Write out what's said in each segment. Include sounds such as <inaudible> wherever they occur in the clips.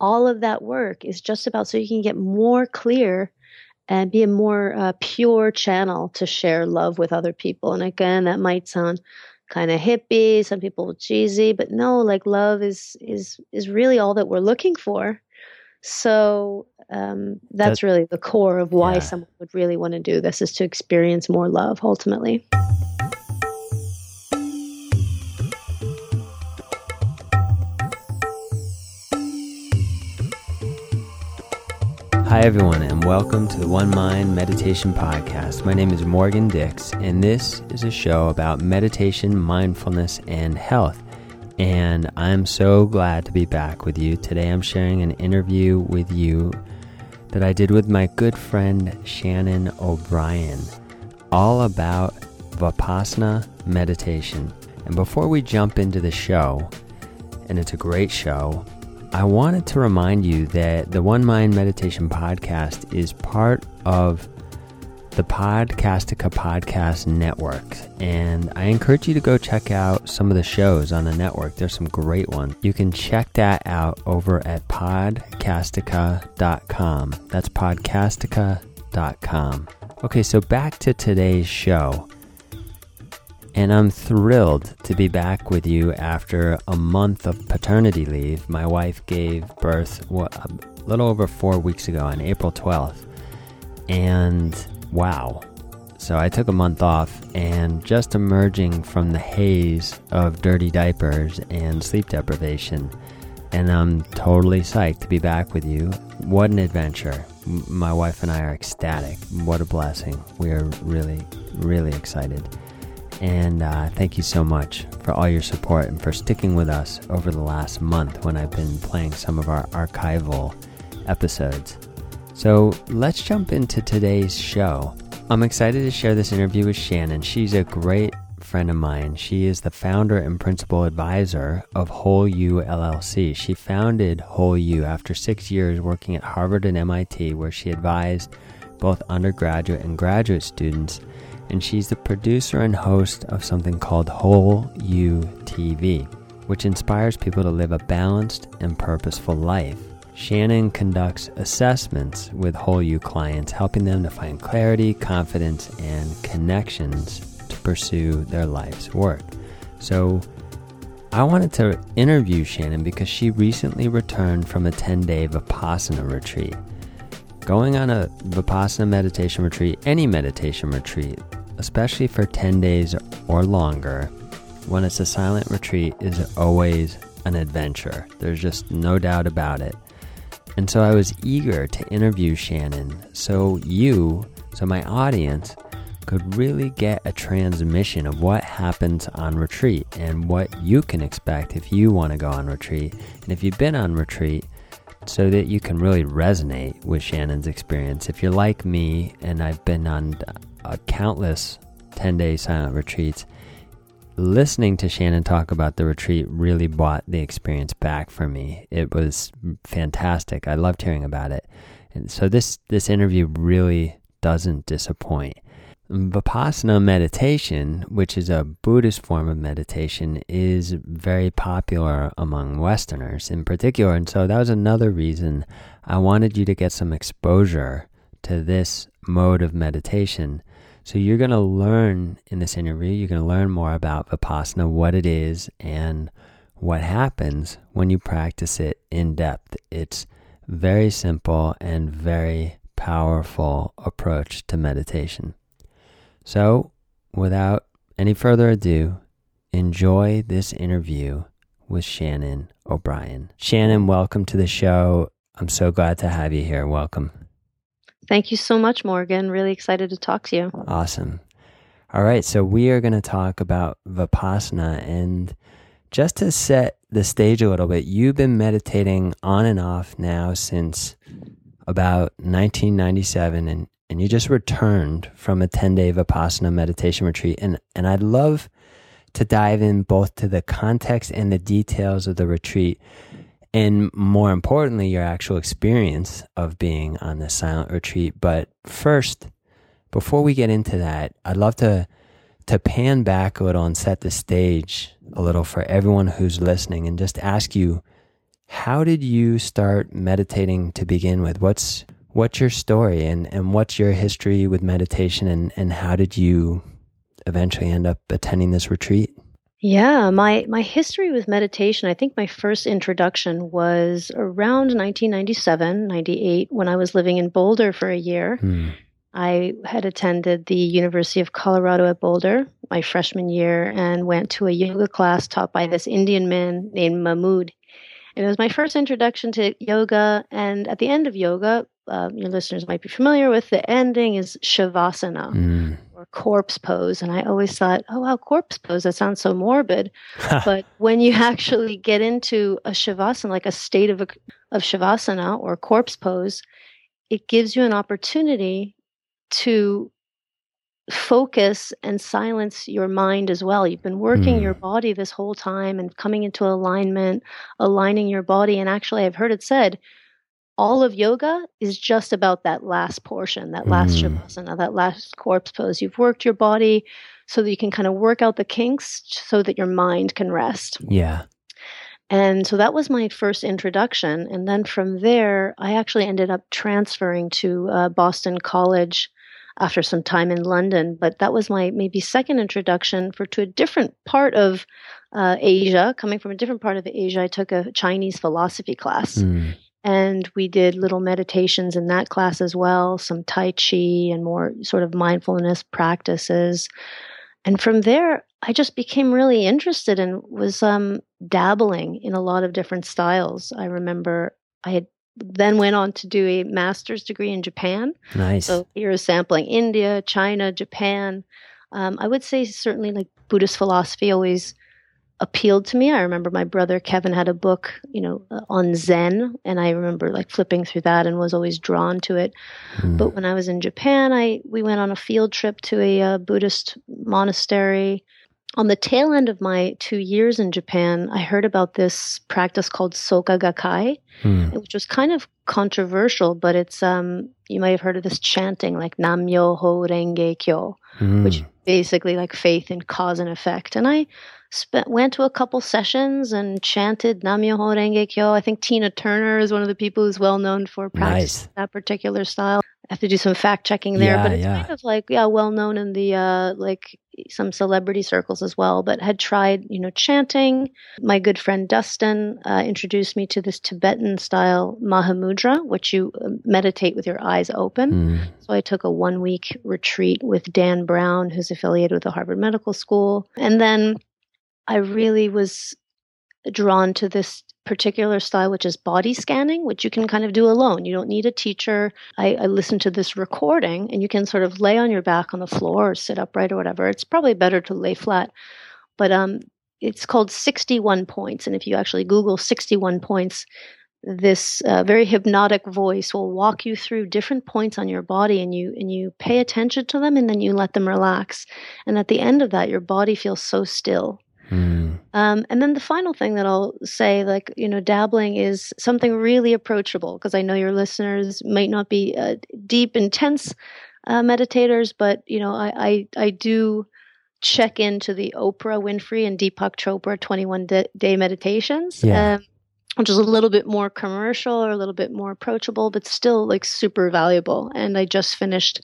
all of that work is just about so you can get more clear and be a more uh, pure channel to share love with other people. And again, that might sound kind of hippie, some people cheesy, but no, like love is is is really all that we're looking for. So um, that's that, really the core of why yeah. someone would really want to do this is to experience more love ultimately. Hi, everyone, and welcome to the One Mind Meditation Podcast. My name is Morgan Dix, and this is a show about meditation, mindfulness, and health. And I'm so glad to be back with you. Today, I'm sharing an interview with you that I did with my good friend Shannon O'Brien, all about Vipassana meditation. And before we jump into the show, and it's a great show, I wanted to remind you that the One Mind Meditation Podcast is part of the Podcastica Podcast Network. And I encourage you to go check out some of the shows on the network. There's some great ones. You can check that out over at podcastica.com. That's podcastica.com. Okay, so back to today's show and I'm thrilled to be back with you after a month of paternity leave. My wife gave birth a little over four weeks ago on April 12th, and wow. So I took a month off and just emerging from the haze of dirty diapers and sleep deprivation. And I'm totally psyched to be back with you. What an adventure. My wife and I are ecstatic. What a blessing. We are really, really excited. And uh, thank you so much for all your support and for sticking with us over the last month when I've been playing some of our archival episodes. So let's jump into today's show. I'm excited to share this interview with Shannon. She's a great friend of mine. She is the founder and principal advisor of Whole U LLC. She founded Whole U after six years working at Harvard and MIT, where she advised both undergraduate and graduate students and she's the producer and host of something called Whole U TV, which inspires people to live a balanced and purposeful life. Shannon conducts assessments with Whole U clients, helping them to find clarity, confidence, and connections to pursue their life's work. So, I wanted to interview Shannon because she recently returned from a 10 day Vipassana retreat. Going on a Vipassana meditation retreat, any meditation retreat, especially for 10 days or longer, when it's a silent retreat, is always an adventure. There's just no doubt about it. And so I was eager to interview Shannon so you, so my audience, could really get a transmission of what happens on retreat and what you can expect if you want to go on retreat. And if you've been on retreat, so that you can really resonate with Shannon's experience. If you're like me and I've been on countless 10 day silent retreats, listening to Shannon talk about the retreat really brought the experience back for me. It was fantastic. I loved hearing about it. And so this, this interview really doesn't disappoint. Vipassana meditation, which is a Buddhist form of meditation, is very popular among Westerners in particular. And so that was another reason I wanted you to get some exposure to this mode of meditation. So you're going to learn in this interview, you're going to learn more about Vipassana, what it is, and what happens when you practice it in depth. It's very simple and very powerful approach to meditation. So, without any further ado, enjoy this interview with Shannon O'Brien. Shannon, welcome to the show. I'm so glad to have you here. Welcome. Thank you so much, Morgan. Really excited to talk to you. Awesome. All right, so we are going to talk about Vipassana. And just to set the stage a little bit, you've been meditating on and off now since about 1997. And and you just returned from a 10 day Vipassana meditation retreat. And, and I'd love to dive in both to the context and the details of the retreat. And more importantly, your actual experience of being on the silent retreat. But first, before we get into that, I'd love to, to pan back a little and set the stage a little for everyone who's listening and just ask you How did you start meditating to begin with? What's what's your story and, and what's your history with meditation and, and how did you eventually end up attending this retreat? Yeah, my my history with meditation, I think my first introduction was around 1997, 98 when I was living in Boulder for a year. Hmm. I had attended the University of Colorado at Boulder my freshman year and went to a yoga class taught by this Indian man named Mahmood. And it was my first introduction to yoga. And at the end of yoga, uh, your listeners might be familiar with the ending is Shavasana. Mm or corpse pose. And I always thought, oh, wow, corpse pose, that sounds so morbid. <laughs> but when you actually get into a shavasana, like a state of, a, of shavasana or corpse pose, it gives you an opportunity to focus and silence your mind as well. You've been working mm. your body this whole time and coming into alignment, aligning your body. And actually, I've heard it said, all of yoga is just about that last portion, that last mm. shavasana, that last corpse pose. You've worked your body so that you can kind of work out the kinks so that your mind can rest. Yeah. And so that was my first introduction. And then from there, I actually ended up transferring to uh, Boston College after some time in London. But that was my maybe second introduction for to a different part of uh, Asia. Coming from a different part of Asia, I took a Chinese philosophy class. Mm. And we did little meditations in that class as well, some Tai Chi and more sort of mindfulness practices. And from there, I just became really interested and was um, dabbling in a lot of different styles. I remember I had then went on to do a master's degree in Japan. Nice. So here is sampling India, China, Japan. Um, I would say certainly like Buddhist philosophy always appealed to me. I remember my brother Kevin had a book, you know, uh, on Zen, and I remember like flipping through that and was always drawn to it. Mm. But when I was in Japan, I we went on a field trip to a uh, Buddhist monastery. On the tail end of my two years in Japan, I heard about this practice called Soka Gakkai, mm. which was kind of controversial, but it's um you might have heard of this chanting like Nam Myoho Renge Kyo, mm. which basically like faith in cause and effect. And I spent went to a couple sessions and chanted Nam-myoho Renge Kyo. I think Tina Turner is one of the people who's well known for practicing nice. that particular style. I have to do some fact checking there, yeah, but it's yeah. kind of like yeah, well known in the uh, like some celebrity circles as well. But had tried you know chanting. My good friend Dustin uh, introduced me to this Tibetan style Mahamudra, which you uh, meditate with your eyes open. Mm. So I took a one week retreat with Dan Brown, who's affiliated with the Harvard Medical School, and then I really was drawn to this particular style, which is body scanning, which you can kind of do alone. You don't need a teacher. I, I listened to this recording, and you can sort of lay on your back on the floor or sit upright or whatever. It's probably better to lay flat, but um, it's called 61 points. And if you actually Google 61 points, this uh, very hypnotic voice will walk you through different points on your body and you and you pay attention to them and then you let them relax and at the end of that your body feels so still Mm. Um, and then the final thing that I'll say, like, you know, dabbling is something really approachable because I know your listeners might not be uh, deep, intense uh, meditators, but, you know, I, I, I, do check into the Oprah Winfrey and Deepak Chopra 21 day meditations. Yeah. Um, which is a little bit more commercial or a little bit more approachable, but still like super valuable. And I just finished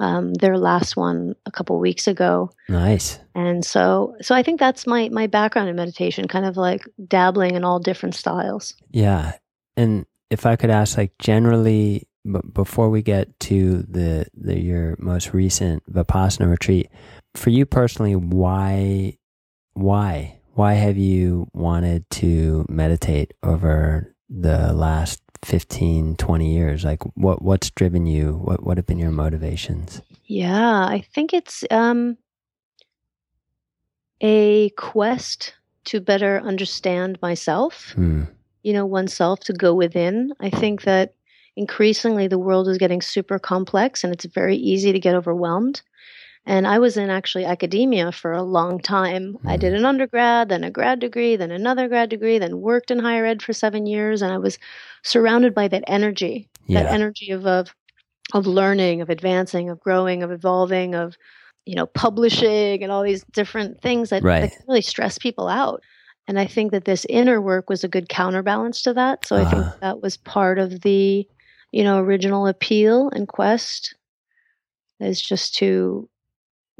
um, their last one a couple weeks ago. Nice. And so, so I think that's my my background in meditation, kind of like dabbling in all different styles. Yeah, and if I could ask, like generally, b- before we get to the the your most recent vipassana retreat, for you personally, why why why have you wanted to meditate over the last 15 20 years? Like what what's driven you? What what have been your motivations? Yeah i think it's um a quest to better understand myself hmm. you know oneself to go within. I think that increasingly the world is getting super complex and it's very easy to get overwhelmed and I was in actually academia for a long time. Mm. I did an undergrad, then a grad degree, then another grad degree, then worked in higher ed for seven years. And I was surrounded by that energy, yeah. that energy of, of, of learning, of advancing, of growing, of evolving, of, you know, publishing and all these different things that, right. that really stress people out. And I think that this inner work was a good counterbalance to that. So I think Uh-huh. that was part of the, you know, original appeal and quest is just to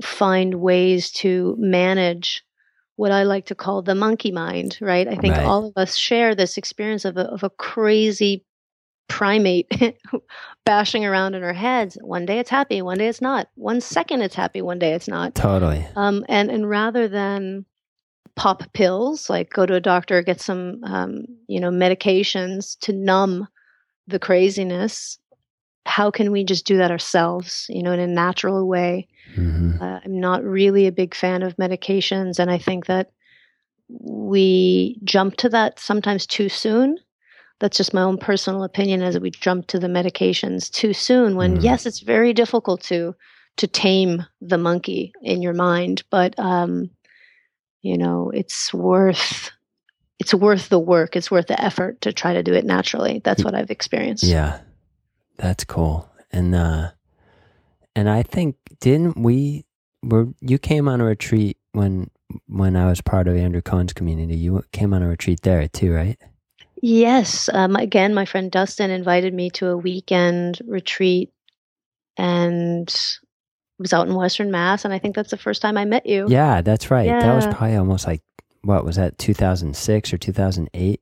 find ways to manage what I like to call the monkey mind, right? I think Right. all of us share this experience of a, of a crazy primate <laughs> bashing around in our heads. One day it's happy, one day it's not. One second it's happy, one day it's not. Totally. Um, and and rather than pop pills, like go to a doctor, get some um, you know medications to numb the craziness. How can we just do that ourselves? You know, in a natural way. Hmm Uh, I'm not really a big fan of medications, and I think that we jump to that sometimes too soon. That's just my own personal opinion as we jump to the medications too soon when Mm. yes, it's very difficult to to tame the monkey in your mind, but um you know, it's worth it's worth the work. It's worth the effort to try to do it naturally. That's what I've experienced. Yeah. That's cool. And uh and I think didn't we were you came on a retreat when when I was part of Andrew Cohen's community. You came on a retreat there too, right? Yes. Um, again, my friend Dustin invited me to a weekend retreat and was out in Western Mass. And I think that's the first time I met you. Yeah, that's right. Yeah. That was probably almost like what was that 2006 or 2008?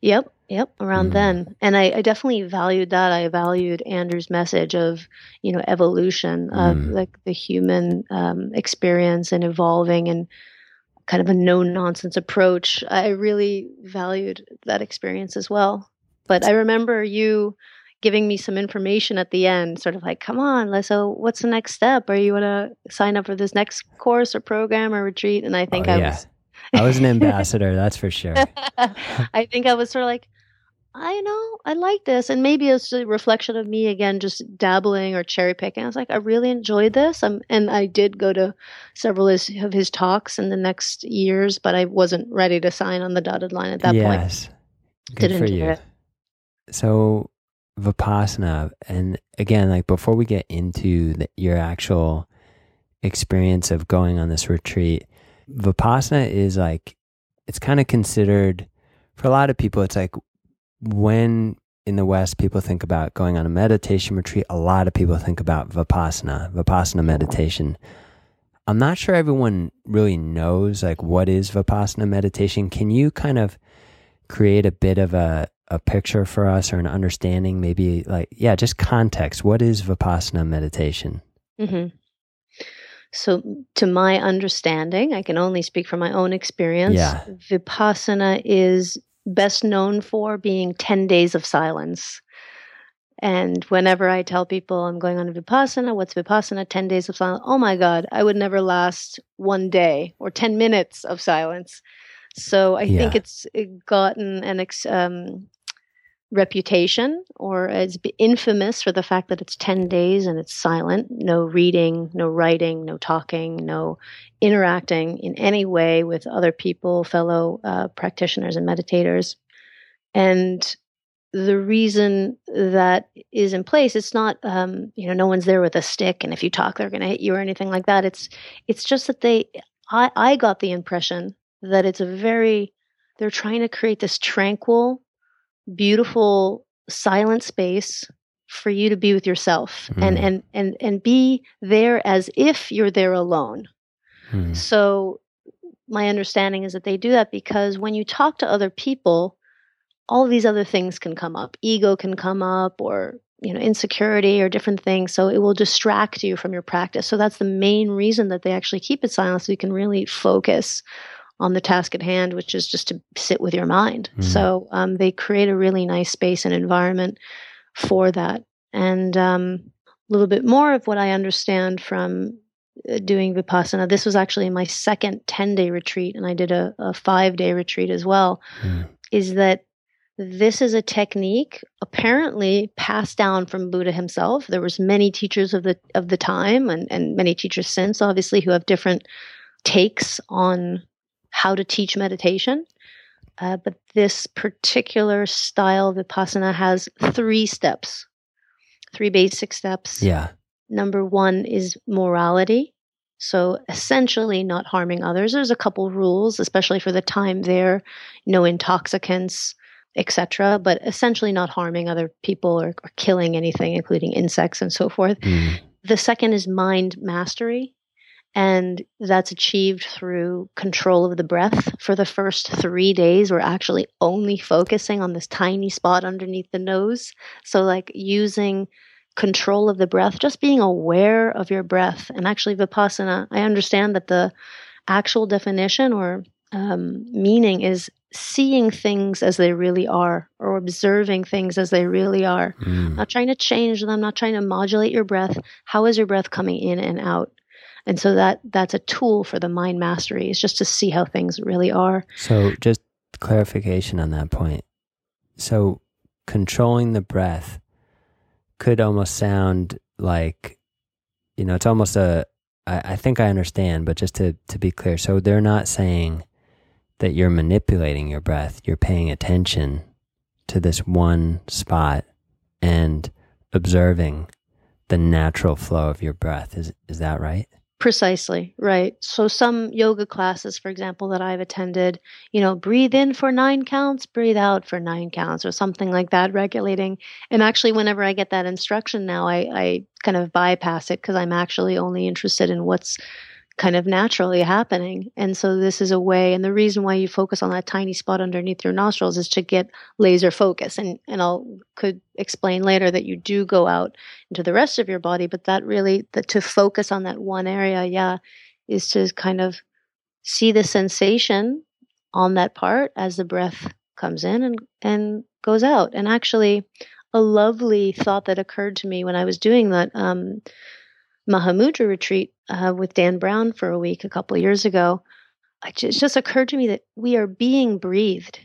Yep. Yep. Around Mm. then. And I, I definitely valued that. I valued Andrew's message of, you know, evolution of Mm. like the human um, experience and evolving and kind of a no nonsense approach. I really valued that experience as well. But I remember you giving me some information at the end, sort of like, come on, so what's the next step? Are you going to sign up for this next course or program or retreat? And I think Oh, I yeah. was. I was an <laughs> ambassador, that's for sure. <laughs> I think I was sort of like, I know, I like this. And maybe it's a reflection of me again, just dabbling or cherry picking. I was like, I really enjoyed this. Um, and I did go to several of his talks in the next years, but I wasn't ready to sign on the dotted line at that point. yes. Good Didn't for you. it. So Vipassana, and again, like before we get into the, your actual experience of going on this retreat, Vipassana is like, it's kind of considered for a lot of people, it's like when in the West people think about going on a meditation retreat, a lot of people think about Vipassana, Vipassana meditation. I'm not sure everyone really knows like what is Vipassana meditation. Can you kind of create a bit of a, a picture for us or an understanding, maybe like, yeah, just context. What is Vipassana meditation? hmm So, to my understanding, I can only speak from my own experience. Yeah. Vipassana is best known for being 10 days of silence. And whenever I tell people I'm going on a Vipassana, what's Vipassana? 10 days of silence. Oh my God, I would never last one day or 10 minutes of silence. So I think it's gotten an ex, um, reputation or it's infamous for the fact that it's 10 days and it's silent. No reading no writing no talking no interacting in any way with other people fellow uh, practitioners and meditators. And the reason that is in place it's not um, you know no one's there with a stick and if you talk they're going to hit you or anything like that. It's it's just that they i i got the impression that it's a very they're trying to create this tranquil beautiful silent space for you to be with yourself and Mm. and and and be there as if you're there alone Hmm. so my understanding is that they do that because when you talk to other people all these other things can come up ego can come up or you know insecurity or different things so it will distract you from your practice so that's the main reason that they actually keep it silent so you can really focus on the task at hand which is just to sit with your mind Mhm. so um, they create a really nice space and environment for that and um, a little bit more of what i understand from uh, doing vipassana this was actually my second 10 day retreat and i did a, a five day retreat as well Hmm. is that this is a technique apparently passed down from buddha himself there was many teachers of the of the time and, and many teachers since obviously who have different takes on how to teach meditation uh, but this particular style of vipassana has three steps three basic steps Yeah. number one is morality So essentially, not harming others. There's a couple rules, especially for the time there, no intoxicants, etc. But essentially, not harming other people or, or, killing anything, including insects and so forth. Mm. The second is mind mastery. And that's achieved through control of the breath. For the first three days, we're actually only focusing on this tiny spot underneath the nose. So, like using control of the breath, just being aware of your breath. And actually, Vipassana, I understand that the actual definition or um, meaning is seeing things as they really are or observing things as they really are. Mm. Not trying to change them, not trying to modulate your breath. How is your breath coming in and out? And so that that's a tool for the mind mastery is just to see how things really are. So just clarification on that point. So controlling the breath could almost sound like, you know, it's almost a, I, I think I understand, but just to, to be clear. So they're not saying that you're manipulating your breath. You're paying attention to this one spot and observing the natural flow of your breath. Is, is that right? Precisely, right. So some yoga classes, for example, that I've attended, you know, breathe in for nine counts, breathe out for nine counts, or something like that, regulating. And actually, whenever I get that instruction now, I, I kind of bypass it because I'm actually only interested in what's kind of naturally happening. And so this is a way, and the reason why you focus on that tiny spot underneath your nostrils is to get laser focus. And and I'll could explain later that you do go out into the rest of your body, but that really that to focus on that one area, yeah, is to kind of see the sensation on that part as the breath comes in and and goes out. And actually, a lovely thought that occurred to me when I was doing that. Um, Mahamudra retreat uh, with Dan Brown for a week a couple of years ago, it just occurred to me that we are being breathed.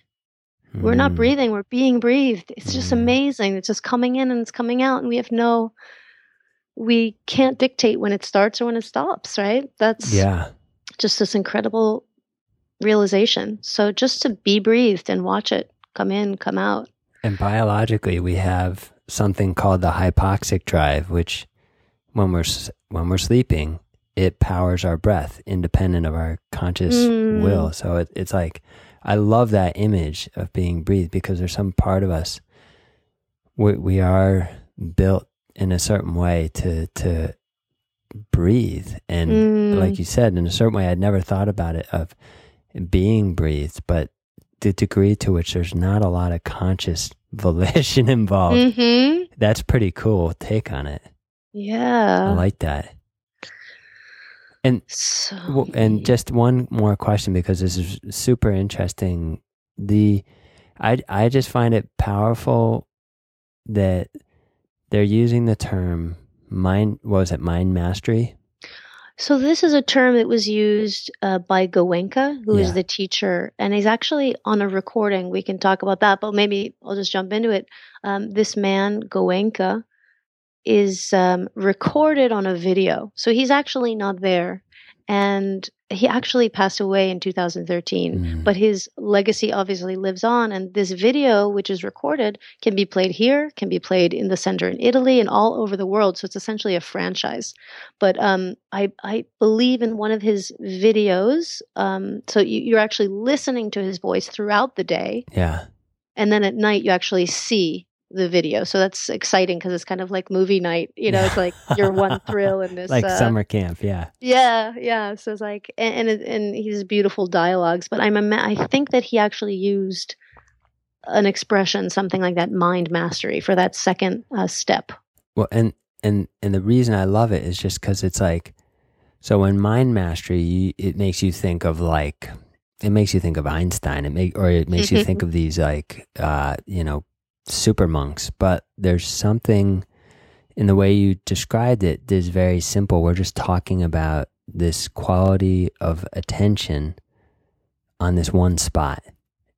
Mm. We're not hmm. breathing, we're being breathed. It's just mm. amazing. It's just coming in and it's coming out, and we have no, we can't dictate when it starts or when it stops, right? That's yeah, just this incredible realization. So just to be breathed and watch it come in, come out. And biologically, we have something called the hypoxic drive, which when we're when we're sleeping, it powers our breath independent of our conscious mm. will. So it, it's like I love that image of being breathed because there's some part of us we, we are built in a certain way to to breathe and mm. like you said in a certain way I'd never thought about it of being breathed but the degree to which there's not a lot of conscious <laughs> volition involved mm-hmm. that's pretty cool take on it yeah. I like that. And so and just one more question because this is super interesting. The I I just find it powerful that they're using the term mind what was it mind mastery so this is a term that was used uh, by Goenka, who yeah. is the teacher, and he's actually on a recording. We can talk about that, but maybe I'll just jump into it. Um, this man Goenka is um, recorded on a video. So he's actually not there. And he actually passed away in 2013, mm. but his legacy obviously lives on. And this video, which is recorded, can be played here, can be played in the center in Italy, and all over the world. So it's essentially a franchise. But um, I, I believe in one of his videos. Um, so you, you're actually listening to his voice throughout the day. Yeah. And then at night, you actually see the video. So that's exciting because it's kind of like movie night. You know, it's like your one <laughs> thrill in this like uh, summer camp. Yeah. Yeah, yeah. So it's like, and and, and he's beautiful dialogues. But I'm I think that he actually used an expression, something like that, mind mastery for that second uh, step. Well, and and and the reason I love it is just because it's like, so in mind mastery, you, it makes you think of like. It makes you think of Einstein. It make, or it makes you think of these like, uh, you know, super monks, but there's something in the way you described it that's very simple. We're just talking about this quality of attention on this one spot.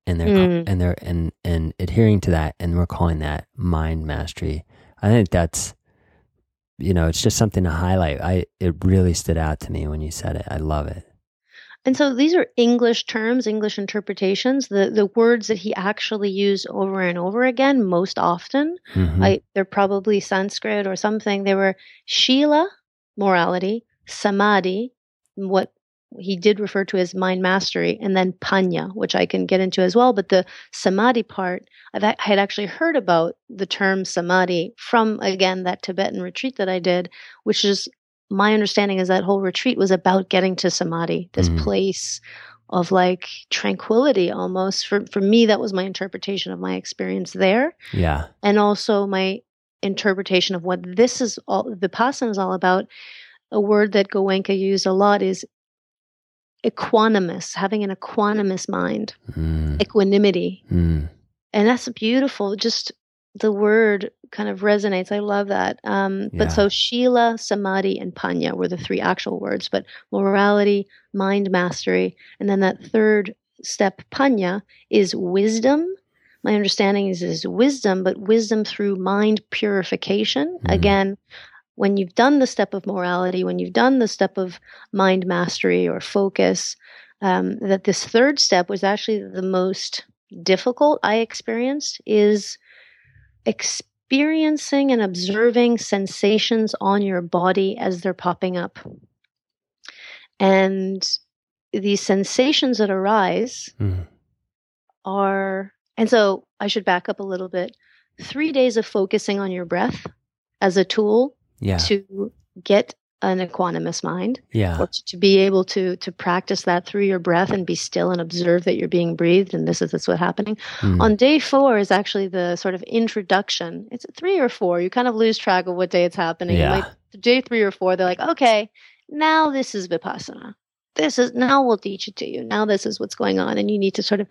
And they're mm. and they're and and adhering to that and we're calling that mind mastery. I think that's you know, it's just something to highlight. I it really stood out to me when you said it. I love it. And so these are English terms, English interpretations. The the words that he actually used over and over again, most often, mm-hmm. I, they're probably Sanskrit or something. They were Shila, morality, Samadhi, what he did refer to as mind mastery, and then panya, which I can get into as well. But the samadhi part, I've, I had actually heard about the term samadhi from, again, that Tibetan retreat that I did, which is my understanding is that whole retreat was about getting to samadhi, this mm. place of like tranquility almost. For, for me, that was my interpretation of my experience there. Yeah. And also my interpretation of what this is all, Vipassana is all about. A word that Goenka used a lot is equanimous, having an equanimous mind, mm. equanimity. Mm. And that's beautiful. Just the word kind of resonates. I love that. Um, yeah. But so Shila, Samadhi, and Panya were the three actual words, but morality, mind mastery, and then that third step, Panya, is wisdom. My understanding is is wisdom, but wisdom through mind purification. Mm. Again, when you've done the step of morality, when you've done the step of mind mastery or focus, um, that this third step was actually the most difficult I experienced is experiencing and observing sensations on your body as they're popping up. And these sensations that arise mm. are, and so I should back up a little bit. Three days of focusing on your breath as a tool yeah. to get an equanimous mind. Yeah. To, be able to to practice that through your breath and be still and observe that you're being breathed and this is this what's happening. Mm. on day four is actually the sort of introduction. It's three or four. You kind of lose track of what day it's happening. Yeah. like day three or four they're like okay now this is vipassana. This is now we'll teach it to you. Now this is what's going on. And you need to sort of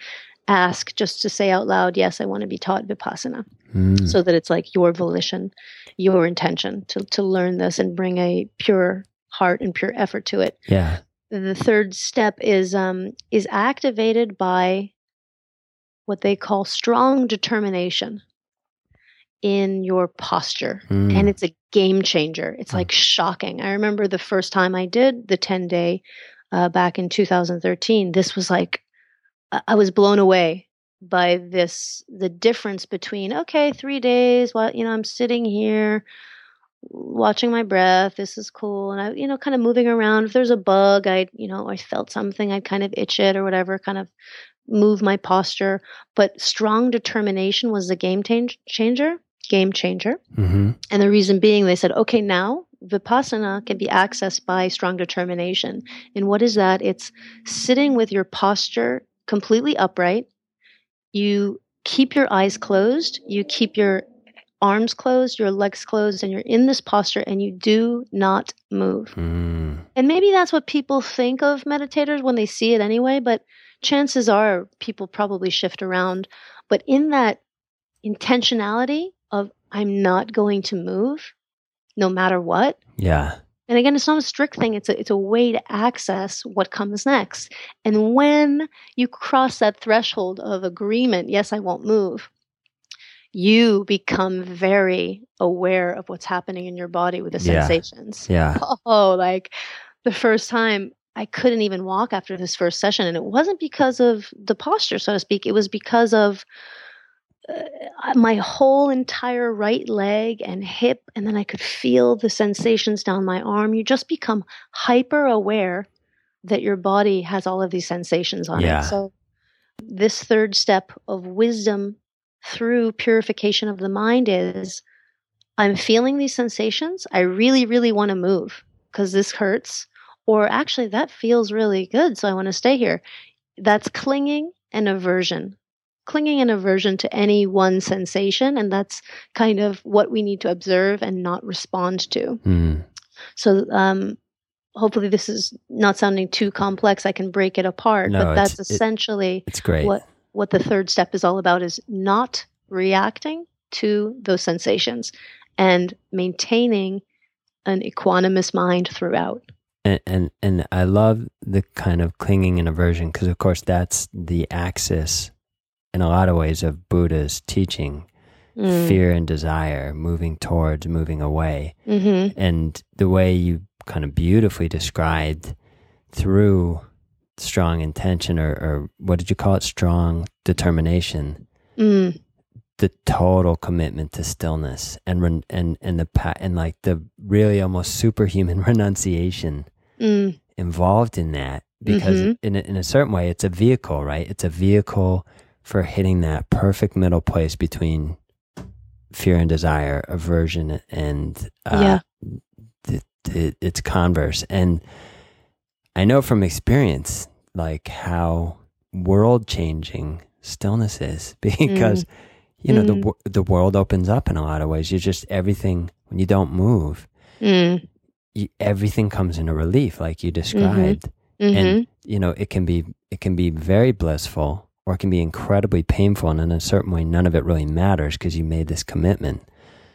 ask just to say out loud yes i want to be taught vipassana mm. so that it's like your volition your intention to, to learn this and bring a pure heart and pure effort to it. Yeah. The third step is um, is activated by what they call strong determination in your posture. Mm. And it's a game changer. It's mm. like shocking. I remember the first time I did the 10 day uh, back in 2013. This was like, I was blown away by this the difference between okay three days while you know i'm sitting here watching my breath this is cool and i you know kind of moving around. If there's a bug i you know i felt something i'd kind of itch it or whatever kind of move my posture. But strong determination was the game change, changer game changer. Mm-hmm. and the reason being they said okay now vipassana can be accessed by strong determination. And what is that? It's sitting with your posture completely upright you keep your eyes closed, you keep your arms closed, your legs closed, and you're in this posture and you do not move. Mm. And maybe that's what people think of meditators when they see it anyway, but chances are people probably shift around. But in that intentionality of, I'm not going to move no matter what. Yeah. And again, it's not a strict thing. It's a, it's a way to access what comes next. And when you cross that threshold of agreement, yes, I won't move, you become very aware of what's happening in your body with the yeah. sensations. Yeah. <laughs> Oh, like the first time I couldn't even walk after this first session. And it wasn't because of the posture, so to speak. It was because of uh, my whole entire right leg and hip, and then I could feel the sensations down my arm. You just become hyper aware that your body has all of these sensations on yeah. it. So, this third step of wisdom through purification of the mind is I'm feeling these sensations. I really, really want to move because this hurts. Or actually, that feels really good. So I want to stay here. That's clinging and aversion clinging and aversion to any one sensation. And that's kind of what we need to observe and not respond to. Mm. So, um, hopefully this is not sounding too complex. I can break it apart, no, but that's essentially it, it's great. what, what the third step is all about is not reacting to those sensations and maintaining an equanimous mind throughout. And, and and I love the kind of clinging and aversion because of course that's the axis in a lot of ways of Buddha's teaching mm. fear and desire, moving towards, moving away. Mm-hmm. And the way you kind of beautifully described through strong intention or, or what did you call it? Strong determination. Mm. The total commitment to stillness and and and the and like the really almost superhuman <laughs> renunciation. Mm. involved in that because Mhm. in a, in a certain way it's a vehicle, right? It's a vehicle for hitting that perfect middle place between fear and desire, aversion and uh, Yeah. th- th- it's converse. And I know from experience, like how world changing stillness is <laughs> because, you know, the, Mm. wo- the world opens up in a lot of ways. You're just everything, when you don't move, Mm. you, everything comes into relief, like you described. Mhm. And, you know, it can be, it can be very blissful or it can be incredibly painful. And in a certain way, none of it really matters because you made this commitment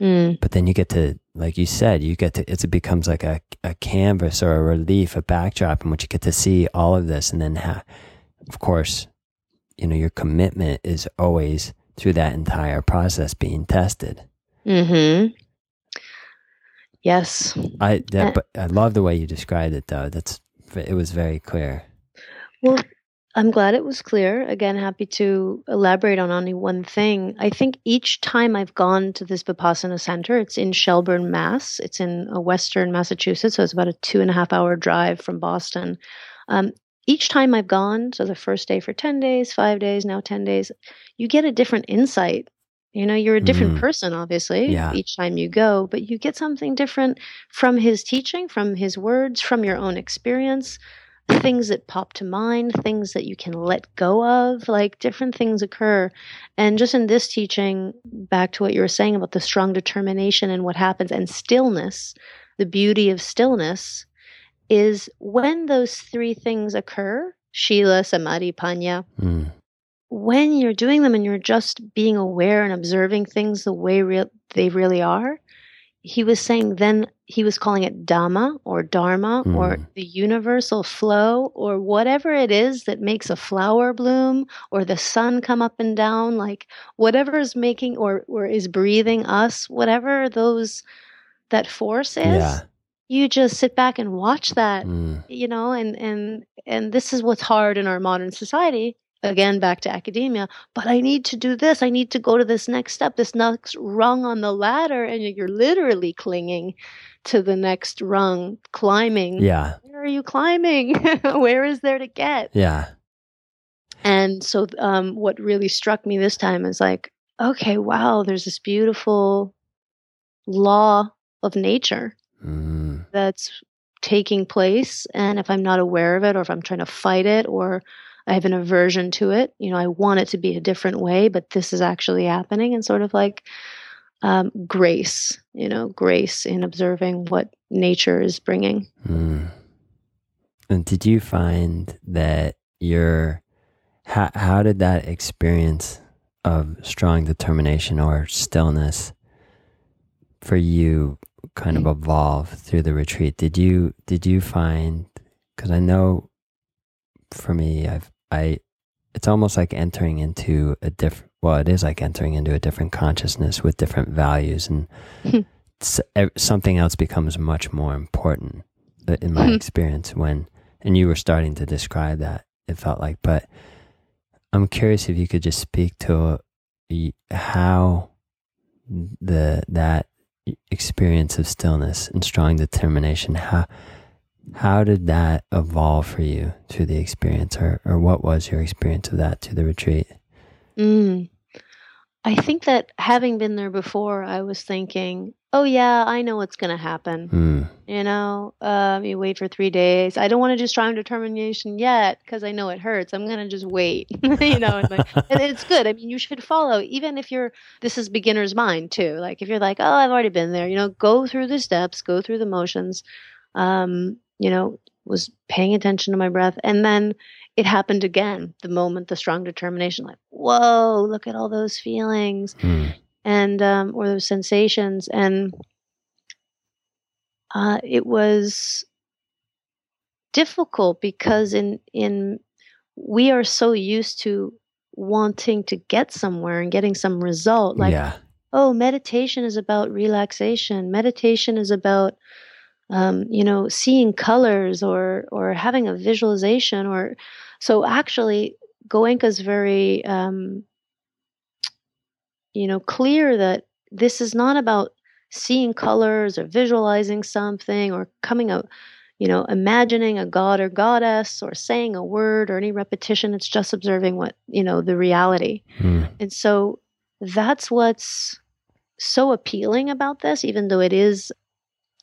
Mm. but then you get to like you said you get to it's, it becomes like a, a canvas or a relief a backdrop in which you get to see all of this and then ha- of course you know your commitment is always through that entire process being tested Mm-hmm. Yes. i that Uh, but i love the way you described it though that's it was very clear Well, I'm glad it was clear. Again, happy to elaborate on only one thing. I think each time I've gone to this Vipassana center, it's in Shelburne, Mass. It's in uh, Western Massachusetts, so it's about a two and a half hour drive from Boston. Um, each time I've gone, so the first day for 10 days, five days, now 10 days, you get a different insight. You know, you're a different Mm. person, obviously, Yeah. each time you go, but you get something different from his teaching, from his words, from your own experience things that pop to mind, things that you can let go of, like different things occur. And just in this teaching, back to what you were saying about the strong determination and what happens and stillness, the beauty of stillness is when those three things occur Shila, Samadhi, Panya, Mm. when you're doing them and you're just being aware and observing things the way real they really are, he was saying then he was calling it Dhamma or Dharma or Mm. the universal flow or whatever it is that makes a flower bloom or the sun come up and down, like whatever is making or, or is breathing us, whatever those that force is, yeah you just sit back and watch that Mm. you know and and and this is what's hard in our modern society again back to academia but i need to do this. I need to go to this next step. This next rung on the ladder and you're literally clinging to the next rung climbing. Yeah. Where are you climbing? <laughs> Where is there to get? Yeah. And so um what really struck me this time is like okay wow there's this beautiful law of nature Mm. that's taking place and if i'm not aware of it or if i'm trying to fight it or i have an aversion to it you know i want it to be a different way but this is actually happening and sort of like um, grace you know grace in observing what nature is bringing Mm. And did you find that your how how did that experience of strong determination or stillness for you kind of evolve through the retreat? Did you did you find because I know for me I've I it's almost like entering into a different well it is like entering into a different consciousness with different values and something else becomes much more important uh, in my Mhm. experience when and you were starting to describe that it felt like but i'm curious if you could just speak to how the that experience of stillness and strong determination how how did that evolve for you through the experience or or what was your experience of that to the retreat mm. i think that having been there before i was thinking oh yeah i know what's going to happen Hmm. You know, um, you wait for three days. I don't want to do strong determination yet because I know it hurts. I'm gonna just wait. <laughs> you know, and, like, and it's good. I mean, you should follow, even if you're. This is beginner's mind too. Like if you're like, oh, I've already been there. You know, go through the steps, go through the motions. Um, you know, was paying attention to my breath, and then it happened again. The moment the strong determination, like, whoa, look at all those feelings. Hmm. and um, or those sensations. And uh, it was difficult because in in we are so used to wanting to get somewhere and getting some result. Like yeah. Oh meditation is about relaxation. Meditation is about um, you know seeing colors or or having a visualization or so actually goenka is very um, you know clear that this is not about seeing colors or visualizing something or coming up you know, imagining a god or goddess or saying a word or any repetition. It's just observing what, you know, the reality. Mm. And so that's what's so appealing about this, even though it is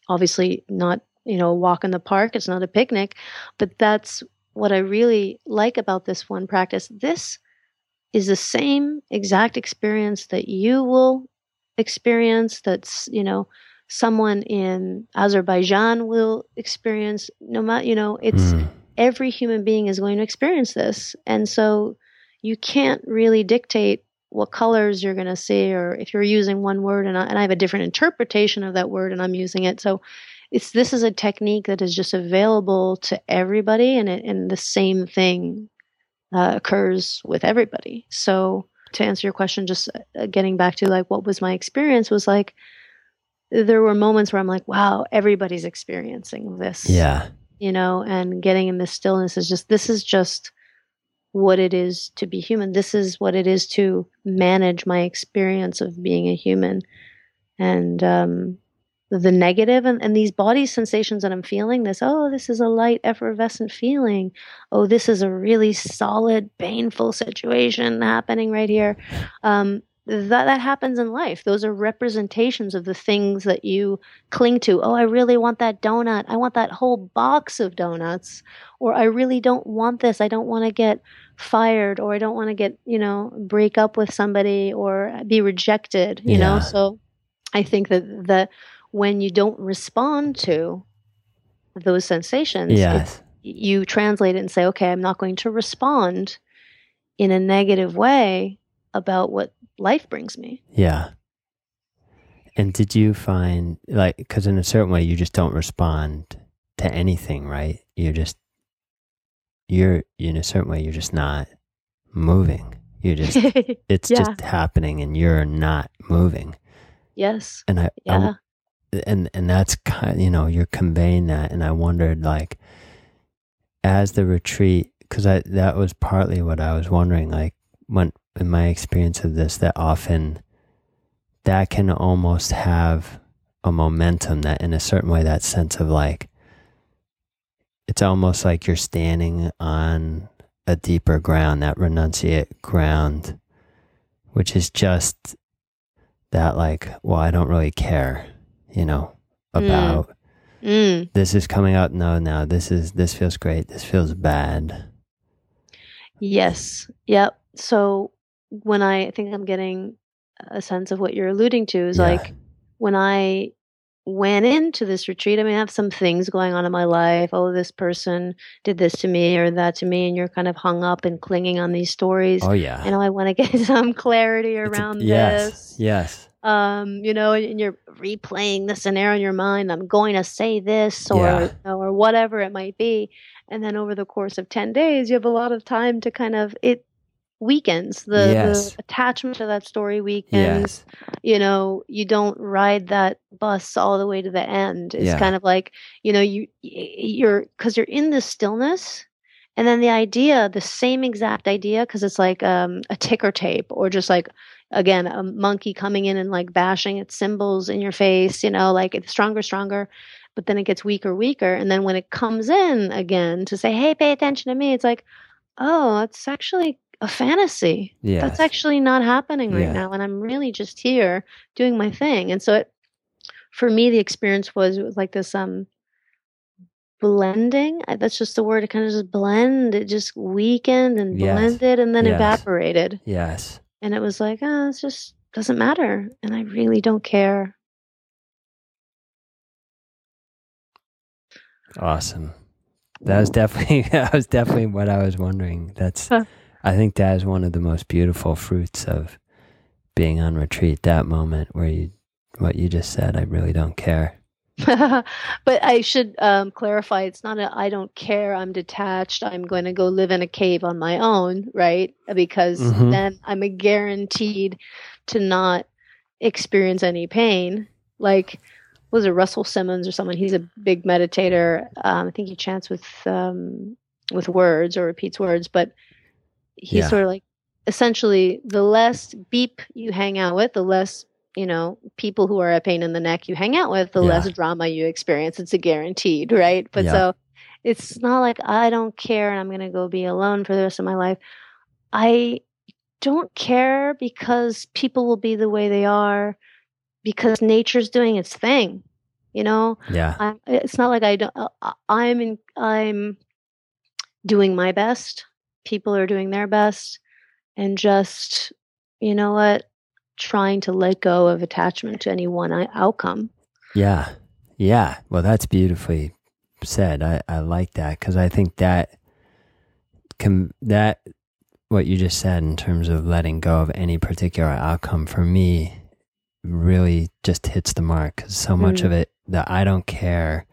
obviously not, you know, a walk in the park, it's not a picnic, but that's what I really like about this one practice. This is the same exact experience that you will experience that's, you know, someone in Azerbaijan will experience no matter, you know, it's Mm. every human being is going to experience this. And so you can't really dictate what colors you're going to see or if you're using one word and I, and I have a different interpretation of that word and I'm using it. So it's this is a technique that is just available to everybody and it, and the same thing uh, occurs with everybody. So to answer your question just uh, getting back to like what was my experience was like there were moments where I'm like wow everybody's experiencing this Yeah. you know, and getting in this stillness is just this is just what it is to be human. This is what it is to manage my experience of being a human. And um, the negative and, and these body sensations that I'm feeling, this, oh, this is a light, effervescent feeling. Oh, this is a really solid, painful situation happening right here. Um, that that happens in life. Those are representations of the things that you cling to. Oh, I really want that donut. I want that whole box of donuts. Or I really don't want this. I don't want to get fired or I don't want to get, you know, break up with somebody or be rejected, you know? So I think that that when you don't respond to those sensations, Yes. you translate it and say, okay, I'm not going to respond in a negative way about what life brings me. Yeah. And did you find like because in a certain way you just don't respond to anything, right? You're just you're in a certain way you're just not moving. You're just <laughs> it's Yeah. just happening and you're not moving. yes. And I, I Yeah. and and that's kind you know you're conveying that and i wondered like as the retreat because i that was partly what i was wondering like when in my experience of this that often that can almost have a momentum that in a certain way that sense of like it's almost like you're standing on a deeper ground that renunciate ground which is just that like well i don't really care you know Mm. about Mm. this is coming out no no this is this feels great this feels bad Yes. Yep. So when I, I think I'm getting a sense of what you're alluding to is Yeah. like when I went into this retreat, I mean, I have some things going on in my life. Oh, this person did this to me or that to me, and you're kind of hung up and clinging on these stories. oh yeah I know I want to <laughs> get some clarity It's a- around yes this. yes um, you know, and you're replaying the scenario in your mind. I'm going to say this, or Yeah. you or whatever it might be, and then over the course of ten days, you have a lot of time to kind of it weakens the, Yes. the attachment to that story weakens. yes You know, you don't ride that bus all the way to the end. It's Yeah. kind of like you know you you're because you're in this stillness. And then the idea, the same exact idea, because it's like um, a ticker tape or just like again a monkey coming in and like bashing its cymbals in your face you know like it's stronger stronger but then it gets weaker weaker and then when it comes in again to say hey pay attention to me it's like oh it's actually a fantasy yes that's actually not happening right Yeah. now and i'm really just here doing my thing and so it for me the experience was it was like this um blending I- that's just the word it kind of just blend it just weakened and Yes. blended and then Yes. evaporated yes and it was like, oh, it just doesn't matter. And I really don't care. awesome that was definitely <laughs> that was definitely what i was wondering that's. I think that is one of the most beautiful fruits of being on retreat that moment where you what you just said i really don't care <laughs> but I should um, clarify it's not a I don't care, I'm detached, I'm going to go live in a cave on my own, right? Because Mhm. then I'm a guaranteed to not experience any pain. Like, was it Russell Simmons or someone? He's a big meditator. Um, I think he chants with um, with words or repeats words, but he's Yeah. sort of like essentially the less beep you hang out with, the less you know, people who are a pain in the neck you hang out with, the Yeah. less drama you experience. It's a guaranteed, right? But Yeah. so it's not like I don't care and I'm going to go be alone for the rest of my life. I don't care because people will be the way they are because nature's doing its thing. You know, Yeah. I'm, it's not like I don't. uh, I- I'm in. I'm doing my best. People are doing their best, and just you know what, trying to let go of attachment to any one outcome. Yeah. Yeah. Well, that's beautifully said. I, I like that because I think that can, that, what you just said in terms of letting go of any particular outcome for me really just hits the mark because so much Mm. of it, the I don't care,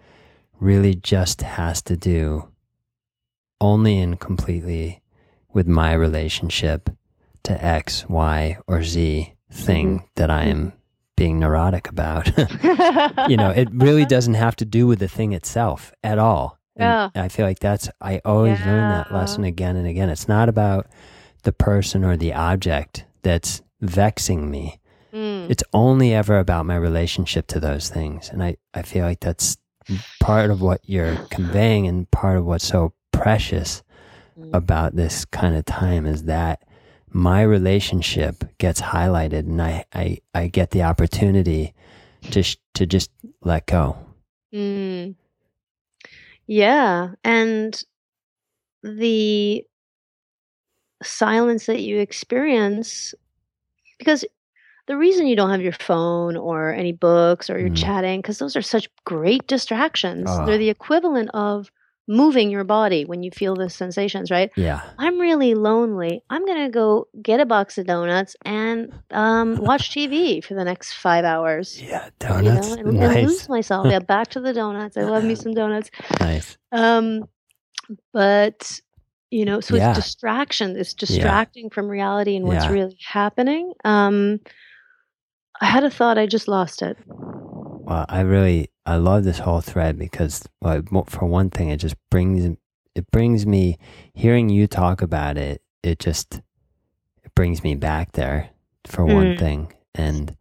really just has to do only and completely with my relationship to X, Y, or Z thing that I am being neurotic about. <laughs> you know, it really <laughs> doesn't have to do with the thing itself at all. And I feel like that's, I always learn that lesson again and again. It's not about the person or the object that's vexing me. Mm. It's only ever about my relationship to those things. And I, I feel like that's part of what you're conveying and part of what's so precious Mm. about this kind of time is that my relationship gets highlighted and I, I, I get the opportunity to, sh- to just let go. Mm. Yeah, and the silence that you experience because the reason you don't have your phone or any books or you're Mm. chatting because those are such great distractions. Ah. They're the equivalent of moving your body when you feel the sensations, right? Yeah. I'm really lonely. I'm going to go get a box of donuts and um, watch <laughs> TV for the next 5 hours. Yeah. You Donuts. know, and, and lose myself. Yeah, back to the donuts. I love me <laughs> some donuts. nice. Um, but you know, so Yeah. it's distraction. It's distracting from reality and what's Yeah. really happening. Um, I had a thought. I just lost it. Well, I really I love this whole thread because, for one thing, it just brings it brings me hearing you talk about it. It just it brings me back there for one Mm. thing, and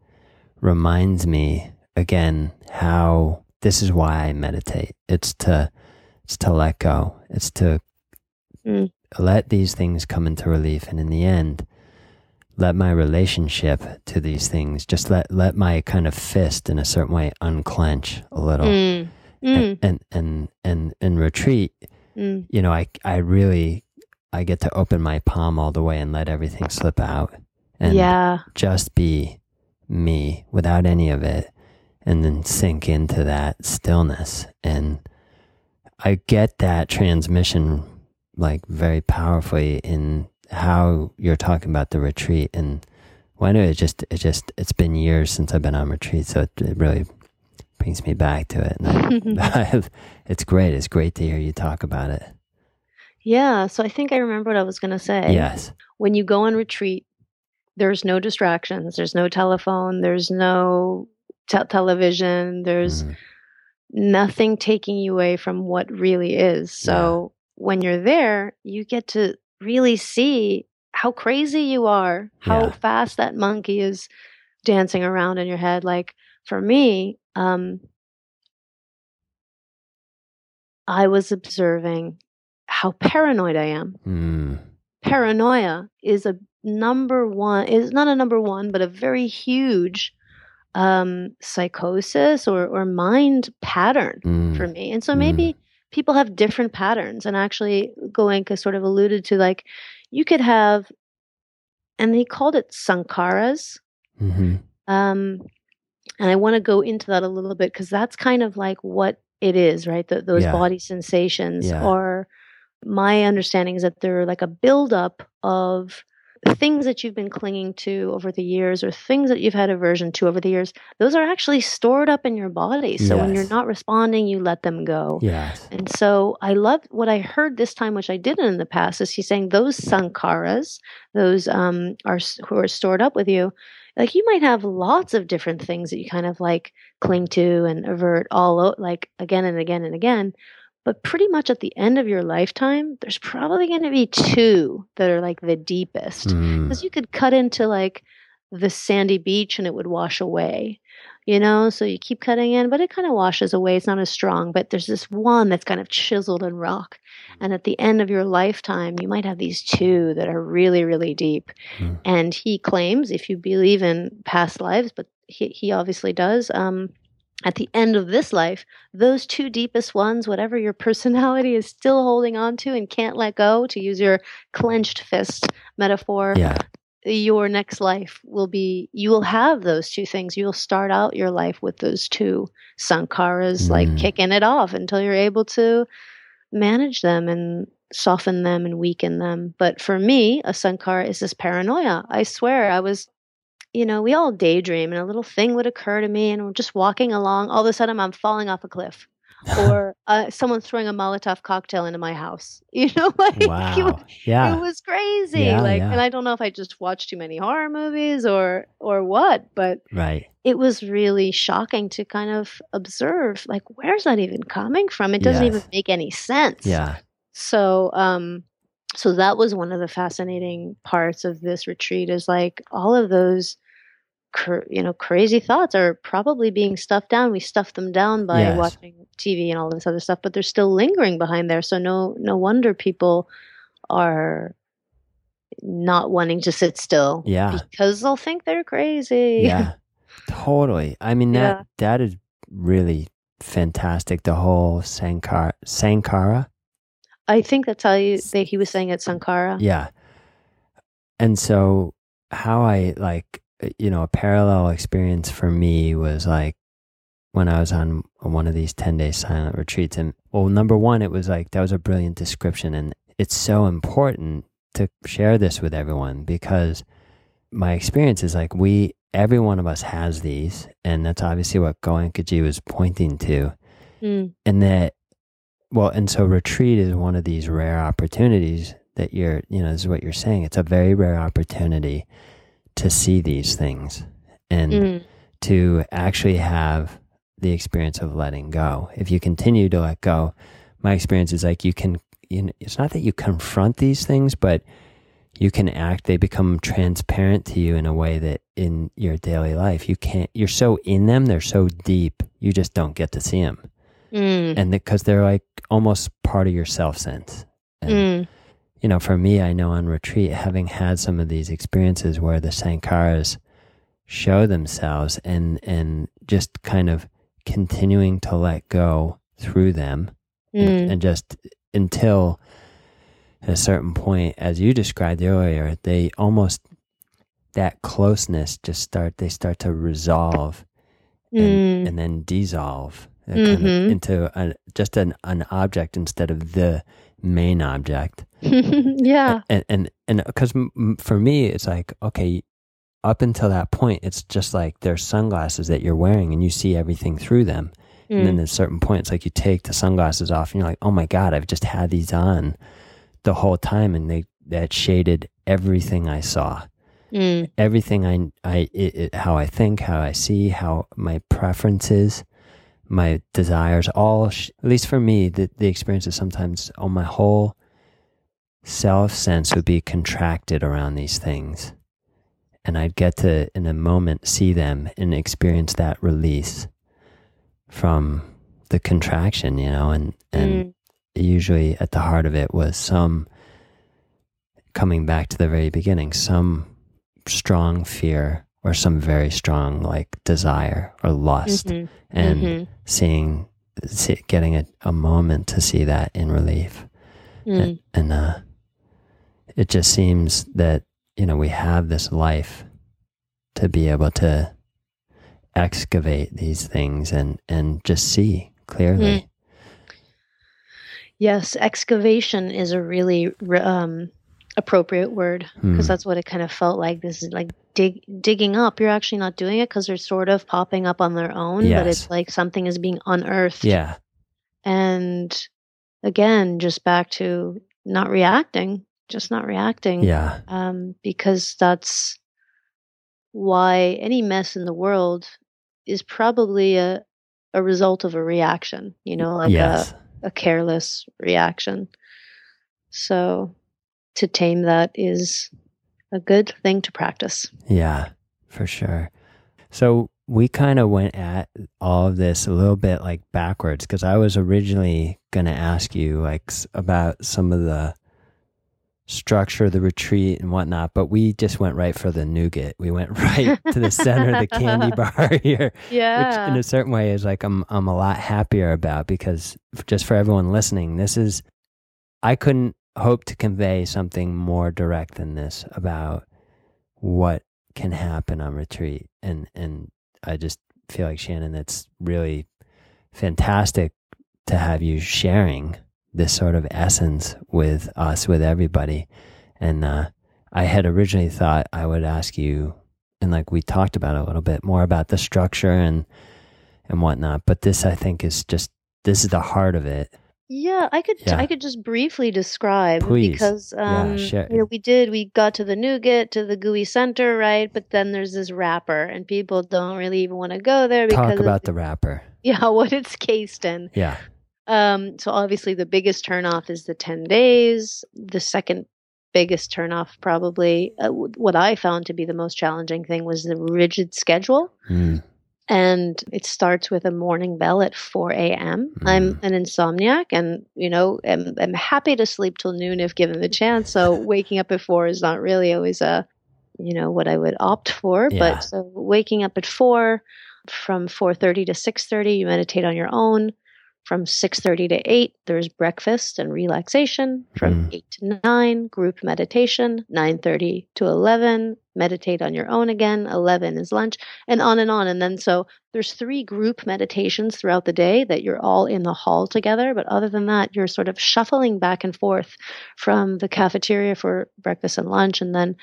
reminds me again how this is why I meditate. It's to it's to let go. It's to Mm. let these things come into relief, and in the end, let my relationship to these things just let let my kind of fist in a certain way unclench a little Mm. and, Mm. and and and and retreat Mm. you know i i really i get to open my palm all the way and let everything slip out and Yeah. just be me without any of it and then sink into that stillness and i get that transmission like very powerfully in how you're talking about the retreat and I know it just it just it's been years since I've been on retreat, so it, it really brings me back to it. And I, <laughs> <laughs> it's great. It's great to hear you talk about it. Yeah. So I think I remember what I was going to say. Yes. When you go on retreat, there's no distractions. There's no telephone. There's no te- television. There's Mhm. nothing taking you away from what really is. So when you're there, you get to really see how crazy you are, how Yeah. fast that monkey is dancing around in your head. Like for me, um, I was observing how paranoid I am. Mm. Paranoia is a number one, is not a number one, but a very huge um, psychosis or, or mind pattern Mm. for me. And so Mm. People have different patterns. And actually, Goenka sort of alluded to like, you could have, and he called it sankharas. hmm Um, and I want to go into that a little bit because that's kind of like what it is, right? Th those Yeah. body sensations Yeah. are, my understanding is that they're like a buildup of things that you've been clinging to over the years or things that you've had aversion to over the years. Those are actually stored up in your body. So when you're not responding, you let them go. Yes. And so I love what I heard this time, which I didn't in the past, is he's saying those sankharas, those um, are who are stored up with you. Like you might have lots of different things that you kind of like cling to and avert all like again and again and again. But pretty much at the end of your lifetime, there's probably going to be two that are like the deepest. Mm. because you could cut into like the sandy beach and it would wash away you know? So you keep cutting in but it kind of washes away. It's not as strong but there's this one that's kind of chiseled in rock. And at the end of your lifetime you might have these two that are really really deep. Hmm. and he claims if you believe in past lives but he, he obviously does um, at the end of this life those two deepest ones whatever your <laughs> personality is still holding on to and can't let go to use your clenched fist metaphor Yeah. your next life will be you will have those two things you'll start out your life with those two sankharas like Mm. kicking it off until you're able to manage them and soften them and weaken them but for me a sankhara is this paranoia i swear i was you know we all daydream and a little thing would occur to me and we're just walking along all of a sudden i'm falling off a cliff <laughs> or uh, someone's throwing a molotov cocktail into my house <laughs> you know like it wow. was- Yeah. it was crazy Yeah, like yeah. and i don't know if i just watched too many horror movies or or what but Right. it was really shocking to kind of observe like where's that even coming from it doesn't even make any sense Yeah. so um so that was one of the fascinating parts of this retreat is like all of those cr- you know crazy thoughts are probably being stuffed down we stuff them down by Yes. watching tv and all this other stuff but they're still lingering behind there so no no wonder people are not wanting to sit still Yeah. because they'll think they're crazy Yeah. <laughs> totally. I mean that Yeah. that is really fantastic. The whole Sankara Sankara. I think that's how you, they, he was saying it sankara Yeah. And so how I like uh, you know, a parallel experience for me was like when I was on one of these 10 day silent retreats. And well, number one, it was like that was a brilliant description. And it's so important to share this with everyone because my experience is like we, every one of us has these. And that's obviously what Goenkaji was pointing to. Mm, And that, well, and so retreat is one of these rare opportunities that you're, you know, this is what you're saying. It's a very rare opportunity to see these things and mm, to actually have the experience of letting go. If you continue to let go, my experience is like you can, you know, it's not that you confront these things, but you can act, they become transparent to you in a way that in your daily life, you can't, you're so in them, they're so deep, you just don't get to see them. Mm, And because they're like almost part of your self sense. And, mm, you know, for me, I know on retreat, having had some of these experiences where the sankharas show themselves and and just kind of continuing to let go through them and, mm, and just until at a certain point, as you described earlier, they almost that closeness just start they start to resolve and, mm. and then dissolve uh, kind of into a, just an, an object instead of the main object. <laughs> Yeah. and and and because for me it's like okay up until that point it's just like there's sunglasses that you're wearing and you see everything through them. And then Mm, at a certain point it's like you take the sunglasses off and you're like oh my god i've just had these on the whole time and they that shaded everything i saw. Mm, everything i i it, it, how i think how i see how my preferences my desires all sh- at least for me the, the experience is sometimes on my whole self sense would be contracted around these things. And i'd get to in a moment see them and experience that release from the contraction you know and and mm, usually at the heart of it was some coming back to the very beginning some strong fear or some very strong like desire or lust mhm, and mhm, seeing see, getting a, a moment to see that in relief. Mm, and uh it just seems that you know we have this life to be able to excavate these things and and just see clearly. Yes, excavation is a really um, appropriate word because Hmm. that's what it kind of felt like. This is like dig digging up. You're actually not doing it because they're sort of popping up on their own, but it's like something is being unearthed. yeah And again, just back to not reacting, just not reacting. yeah Um, because that's why any mess in the world is probably a a result of a reaction. You know, like a a careless reaction. So to tame that is a good thing to practice. Yeah, For sure. So we kind of went at all of this a little bit like backwards because I was originally going to ask you like about some of the structure of the retreat and whatnot, but we just went right for the nougat. We went <laughs> right to the center of the candy <laughs> bar here. Yeah. Which in a certain way is like I'm I'm a lot happier about because just for everyone listening, this is I couldn't hope to convey something more direct than this about what can happen on retreat. And and I just feel like Shannon, it's really fantastic to have you sharing this sort of essence with us, with everybody. And uh, I had originally thought I would ask you, and like we talked about a little bit more about the structure and and whatnot. But this, I think, is just this is the heart of it. Yeah, I could Yeah. I could just briefly describe Please. because um share. you know we did we got to the nougat to the gooey center right but then there's this wrapper and people don't really even want to go there because Talk about the wrapper. <laughs> yeah what it's cased in Yeah. um so obviously the biggest turnoff is the 10 days the second biggest turnoff probably uh, what I found to be the most challenging thing was the rigid schedule Mm. And it starts with a morning bell at 4 a.m. I'm Mm. an insomniac and, you know, am, am happy to sleep till noon if given the chance. So <laughs> waking up at 4 is not really always a, you know, what I would opt for. Yeah. But so waking up at 4 from 4.30 to 6.30, you meditate on your own. From 6.30 to 8, there's breakfast and relaxation. From Mm. 8 to 9, group meditation. 9.30 to 11, meditate on your own again. 11 is lunch and on and on and then so there's three group meditations throughout the day that you're all in the hall together but other than that you're sort of shuffling back and forth from the cafeteria for breakfast and lunch and then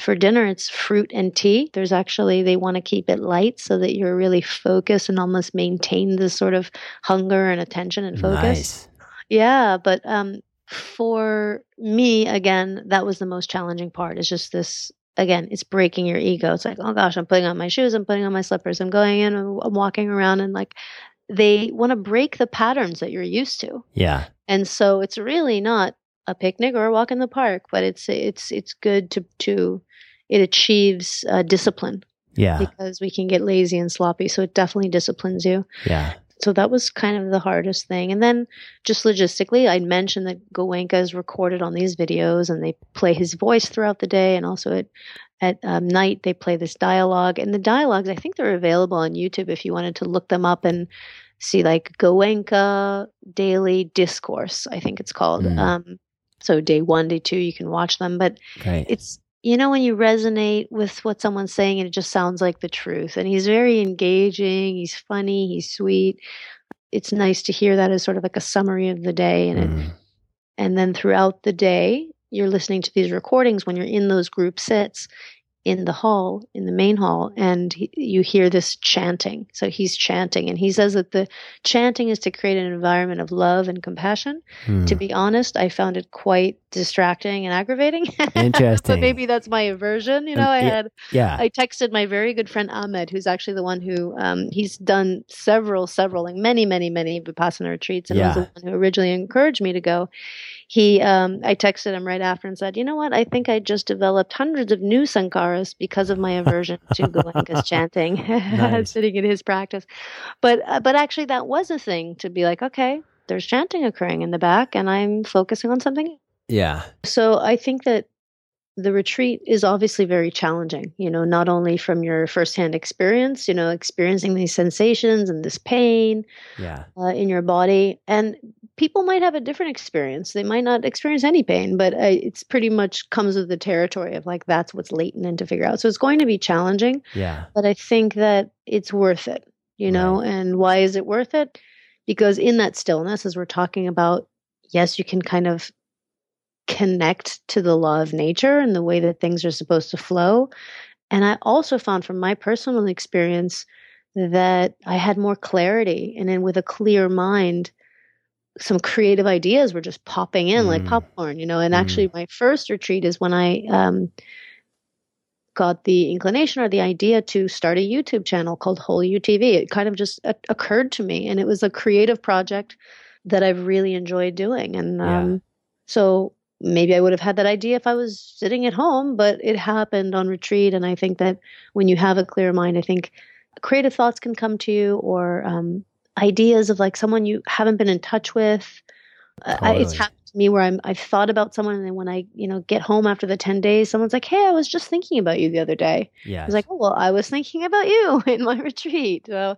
for dinner it's fruit and tea there's actually they want to keep it light so that you're really focused and almost maintain this sort of hunger and attention and focus Nice. yeah, but um for me again, that was the most challenging part. Is just this again, it's breaking your ego. It's like, oh gosh, I'm putting on my shoes, I'm putting on my slippers, I'm going in, I'm I'm walking around and like they want to break the patterns that you're used to. Yeah. And so it's really not a picnic or a walk in the park, but it's it's it's good to to it achieves uh, discipline Yeah. because we can get lazy and sloppy. So it definitely disciplines you Yeah. so that was kind of the hardest thing. And then just logistically, I mentioned that Goenka is recorded on these videos and they play his voice throughout the day. And also at, at um, night, they play this dialogue. And the dialogues, I think they're available on YouTube if you wanted to look them up and see like Goenka Daily Discourse, I think it's called. Mm. Um, so day one, day two, you can watch them. But Great. it's you know when you resonate with what someone's saying and it just sounds like the truth and he's very engaging he's funny he's sweet it's nice to hear that as sort of like a summary of the day and it, Mm. and then throughout the day you're listening to these recordings when you're in those group sits in the hall in the main hall and he, you hear this chanting so he's chanting and he says that the chanting is to create an environment of love and compassion Mm. to be honest i found it quite distracting and aggravating <laughs> Interesting. but maybe that's my aversion you know Um, i had yeah. i texted my very good friend ahmed who's actually the one who um, he's done several several like many many many vipassana retreats and was the one who originally encouraged me to go he um, i texted him right after and said you know what i think i just developed hundreds of new sankharas because of my aversion to goenka's <laughs> chanting <laughs> Nice. sitting in his practice but uh, but actually that was a thing to be like okay there's chanting occurring in the back and i'm focusing on something yeah. so I think that the retreat is obviously very challenging, you know, not only from your firsthand experience, you know, experiencing these sensations and this pain Yeah. uh, in your body. And people might have a different experience. They might not experience any pain, but uh, it's pretty much comes with the territory of like, that's what's latent and to figure out. So it's going to be challenging, Yeah. but I think that it's worth it, you know, and why is it worth it? Because in that stillness, as we're talking about, yes, you can kind of connect to the law of nature and the way that things are supposed to flow. And I also found from my personal experience that I had more clarity and then with a clear mind, some creative ideas were just popping in like Mm. popcorn, you know. And Mm. actually, my first retreat is when I um, got the inclination or the idea to start a YouTube channel called Whole You TV. It kind of just o- occurred to me, and it was a creative project that I've really enjoyed doing. And Yeah. um, so maybe I would have had that idea if I was sitting at home, but it happened on retreat. And I think that when you have a clear mind, I think creative thoughts can come to you or um, ideas of like someone you haven't been in touch with. Totally. Uh, it's happened to me where I'm I've thought about someone and then when I you know get home after the ten days, someone's like, "Hey, I was just thinking about you the other day." Yeah, I was like, "Oh well, I was thinking about you <laughs> in my retreat." So,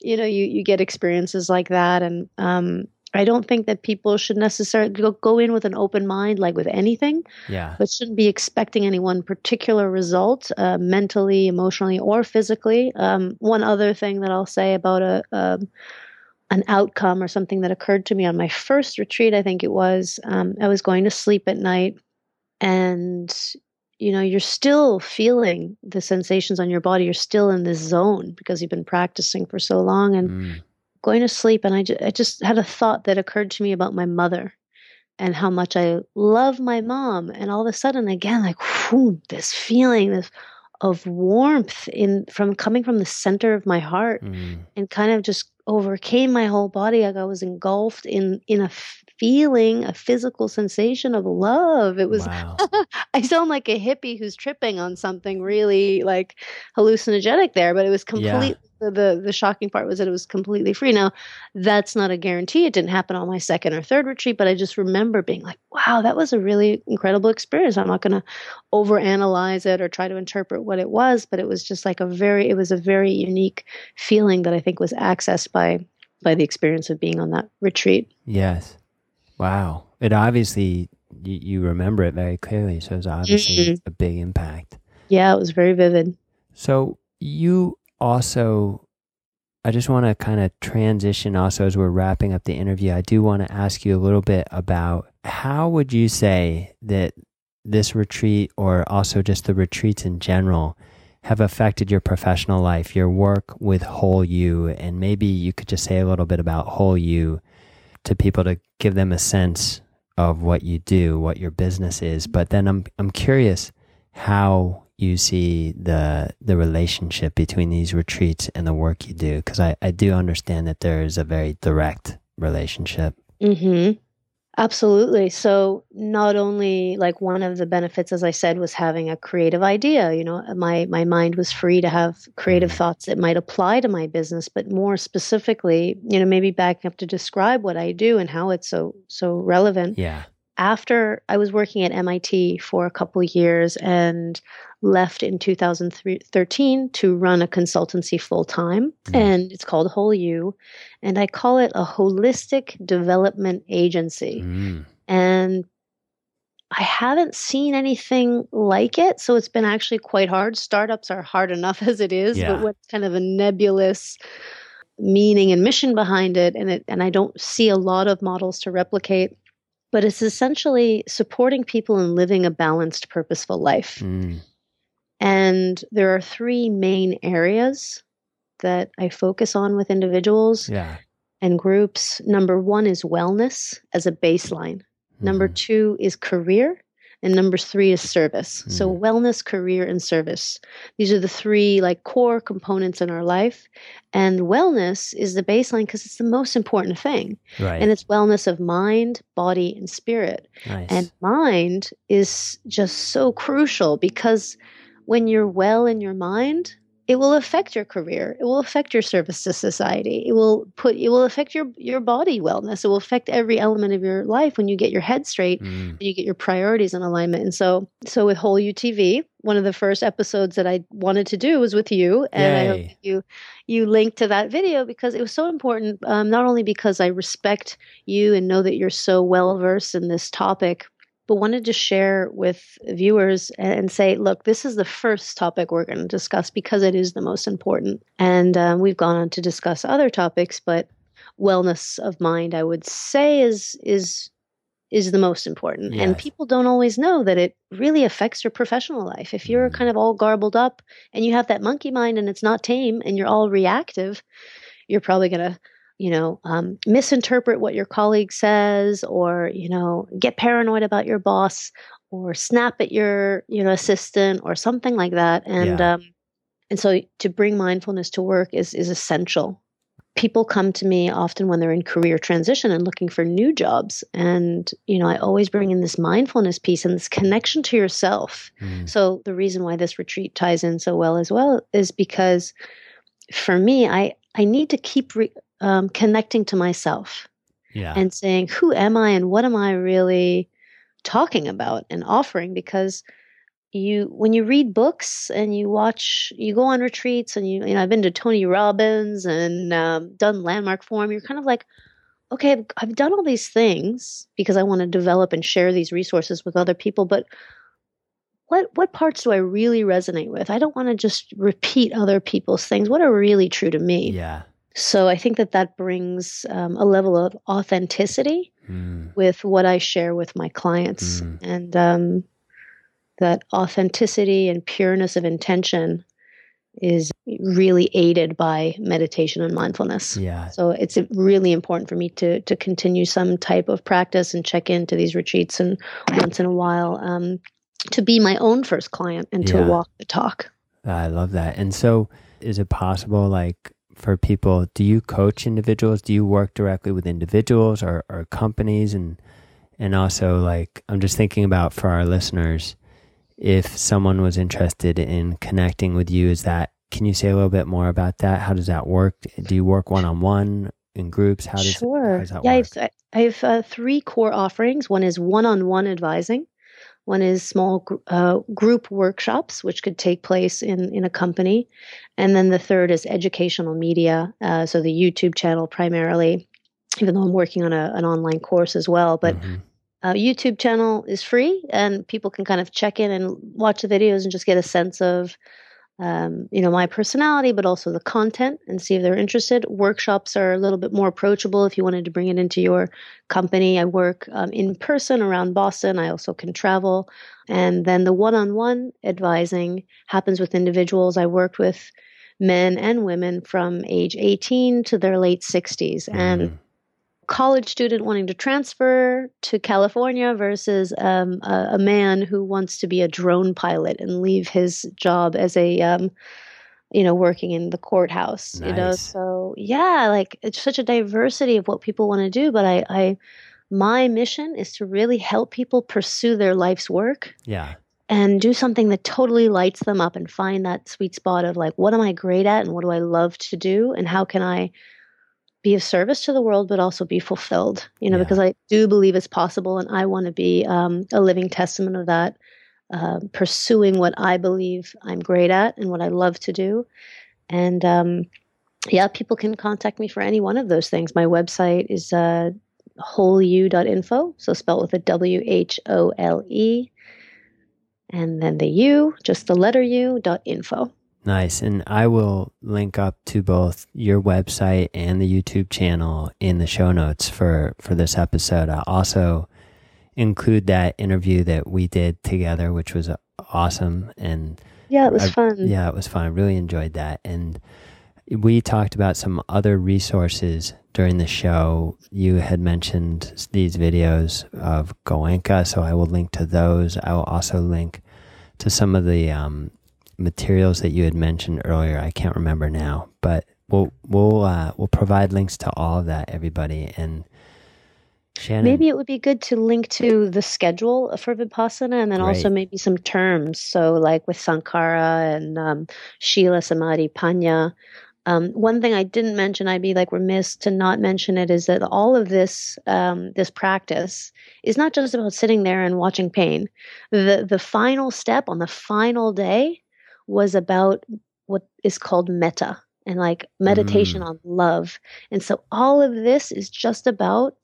you know, you you get experiences like that, and um, I don't think that people should necessarily go, go in with an open mind, like with anything. Yeah. But shouldn't be expecting any one particular result, uh, mentally, emotionally, or physically. Um, one other thing that I'll say about a, a, an outcome or something that occurred to me on my first retreat, I think it was, um, I was going to sleep at night, and you know you're still feeling the sensations on your body. You're still in this zone because you've been practicing for so long, and mm going to sleep and I just, I just had a thought that occurred to me about my mother and how much I love my mom. And all of a sudden, again, like whew, this feeling this, of warmth in from coming from the center of my heart mm. and kind of just overcame my whole body. Like I was engulfed in in a feeling, a physical sensation of love. It was, wow. <laughs> I sound like a hippie who's tripping on something really like hallucinogenic there, but it was completely. Yeah the the shocking part was that it was completely free. Now, that's not a guarantee. It didn't happen on my second or third retreat, but I just remember being like, "Wow, that was a really incredible experience." I'm not going to overanalyze it or try to interpret what it was, but it was just like a very it was a very unique feeling that I think was accessed by by the experience of being on that retreat. Yes. Wow. It obviously you, you remember it very clearly, so it was obviously mm-hmm. a big impact. Yeah, it was very vivid. So you also, I just want to kind of transition also as we're wrapping up the interview. I do want to ask you a little bit about how would you say that this retreat or also just the retreats in general have affected your professional life, your work with Whole You, and maybe you could just say a little bit about Whole You to people to give them a sense of what you do, what your business is. But then I'm I'm curious how you see the the relationship between these retreats and the work you do because I, I do understand that there is a very direct relationship mm-hmm. Absolutely. So not only like one of the benefits as i said was having a creative idea you know my my mind was free to have creative mm-hmm. thoughts that might apply to my business but more specifically you know maybe backing up to describe what i do and how it's so so relevant. Yeah after I was working at MIT for a couple years and left in 2013 to run a consultancy full time, mm. and it's called Whole You, and I call it a holistic development agency. Mm. And I haven't seen anything like it, so it's been actually quite hard. Startups are hard enough <laughs> as it is, yeah. but what's kind of a nebulous meaning and mission behind it, and it and I don't see a lot of models to replicate but it's essentially supporting people in living a balanced, purposeful life. Mm. And there are three main areas that I focus on with individuals yeah. and groups. Number one is wellness as a baseline. Mm-hmm. Number two is career. And number three is service. Mm. So wellness, career, and service. These are the three like core components in our life. And wellness is the baseline because it's the most important thing. Right. And it's wellness of mind, body, and spirit. Nice. And mind is just so crucial because when you're well in your mind, it will affect your career. It will affect your service to society. It will put it will affect your your body wellness. It will affect every element of your life when you get your head straight mm. and you get your priorities in alignment. And so so with Whole You TV one of the first episodes that I wanted to do was with you, and Yay. I hope you you linked to that video because it was so important. Um, not only because I respect you and know that you're so well versed in this topic, but wanted to share with viewers and say, look, this is the first topic we're going to discuss because it is the most important. And um, we've gone on to discuss other topics, but wellness of mind, I would say, is is is the most important. Yes. And people don't always know that it really affects your professional life. If you're mm. kind of all garbled up and you have that monkey mind and it's not tame and you're all reactive, you're probably going to you know, um, misinterpret what your colleague says, or you know, get paranoid about your boss, or snap at your you know assistant, or something like that. And yeah. um, and so to bring mindfulness to work is is essential. people come to me often when they're in career transition and looking for new jobs and you know i always bring in this mindfulness piece and this connection to yourself mm. so the reason why this retreat ties in so well as well is because for me i i need to keep re, um, connecting to myself yeah. and saying who am i and what am i really talking about and offering? Because you when you read books and you watch you go on retreats and you you know I've been to Tony Robbins and um, done landmark forum you're kind of like okay I've, I've done all these things because I want to develop and share these resources with other people but what what parts do I really resonate with? I don't want to just repeat other people's things. What are really true to me? Yeah so I think that that brings um, a level of authenticity mm. with what I share with my clients mm. and um, that authenticity and pureness of intention is really aided by meditation and mindfulness. Yeah. So it's really important for me to to continue some type of practice and check into these retreats and once in a while um, to be my own first client and to walk the talk. I love that. And so, is it possible, like for people, do you coach individuals? Do you work directly with individuals or, or companies? And and also, like, I'm just thinking about for our listeners if someone was interested in connecting with you is that can you say a little bit more about that how does that work do you work one-on-one in groups how does, sure. How does yeah work? i have, I have uh, three core offerings one is one-on-one advising one is small uh, group workshops which could take place in, in a company. And then the third is educational media uh, so the youtube channel primarily even though i'm working on a, an online course as well. But mm-hmm. uh, YouTube channel is free, and people can kind of check in and watch the videos and just get a sense of, um, you know, my personality, but also the content, and see if they're interested. Workshops are a little bit more approachable if you wanted to bring it into your company. I work um, in person around Boston. I also can travel, and then the one-on-one advising happens with individuals. I worked with men and women from age 18 to their late 60s, mm-hmm. and college student wanting to transfer to California versus um, a, a, man who wants to be a drone pilot and leave his job as a, um, you know, working in the courthouse. Nice. You know, so yeah, like it's such a diversity of what people want to do. But I, I, my mission is to really help people pursue their life's work. Yeah. And do something that totally lights them up and find that sweet spot of like, what am I great at and what do I love to do? And how can I be of service to the world, but also be fulfilled, you know, yeah. because I do believe it's possible and I want to be um, a living testament of that, uh, pursuing what I believe I'm great at and what I love to do. And um, yeah, people can contact me for any one of those things. My website is uh, wholeu.info, so spelled with a W H O L E. And then the U, just the letter U, dot info. Nice. And I will link up to both your website and the YouTube channel in the show notes for, for this episode. I'll also include that interview that we did together, which was awesome. And yeah, it was I, fun. Yeah, it was fun. I really enjoyed that. And we talked about some other resources during the show. You had mentioned these videos of Goenka, so I will link to those. I will also link to some of the um, materials that you had mentioned earlier. I can't remember now, but we'll we'll uh, we'll provide links to all of that, everybody. And Shannon, maybe it would be good to link to the schedule for Vipassana, and then also maybe some terms. So, like with Sankhara and um, Shila Samadhi Panya. Um, one thing I didn't mention, I'd be like remiss to not mention it, is that all of this um, this practice is not just about sitting there and watching pain. The the final step on the final day was about what is called metta and like meditation mm. on love. And so all of this is just about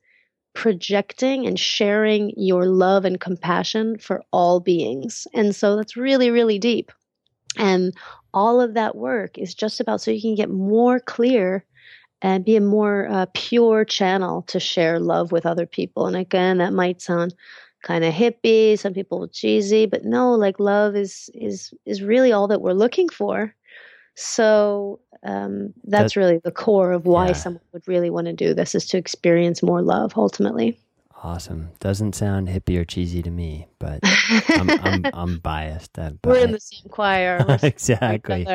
projecting and sharing your love and compassion for all beings. And so that's really, really deep. And all of that work is just about so you can get more clear and be a more uh, pure channel to share love with other people. And again, that might sound kind of hippie, some people cheesy, but no, like love is is is really all that we're looking for. So um, that's that, really the core of why yeah. someone would really want to do this is to experience more love ultimately. Awesome. Doesn't sound hippie or cheesy to me, but I'm, I'm, <laughs> I'm biased. At, We're in the same choir. <laughs> exactly.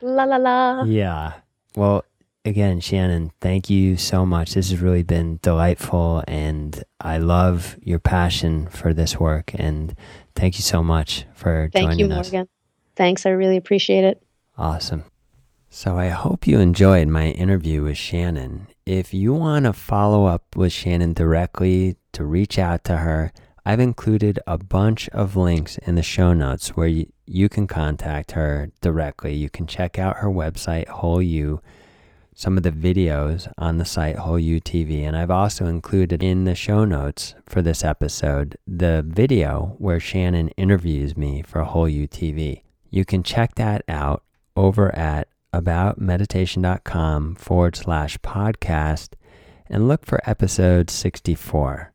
La la la. Yeah. Well, again, Shannon, thank you so much. This has really been delightful, and I love your passion for this work. And thank you so much for joining us. thank joining you, us. Morgan. Thanks. I really appreciate it. Awesome. So I hope you enjoyed my interview with Shannon. If you want to follow up with Shannon directly to reach out to her, I've included a bunch of links in the show notes where you, you can contact her directly. You can check out her website, Whole You, some of the videos on the site Whole You TV, and I've also included in the show notes for this episode the video where Shannon interviews me for Whole You TV. You can check that out over at aboutmeditation.com forward slash podcast and look for episode 64.